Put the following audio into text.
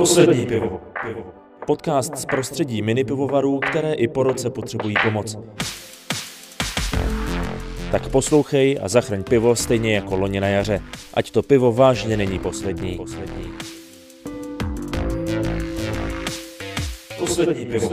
Poslední pivo. Podcast z prostředí mini pivovarů, které i po roce potřebují pomoc. Tak poslouchej a zachraň pivo stejně jako loni na jaře. Ať to pivo vážně není poslední. poslední. Poslední pivo.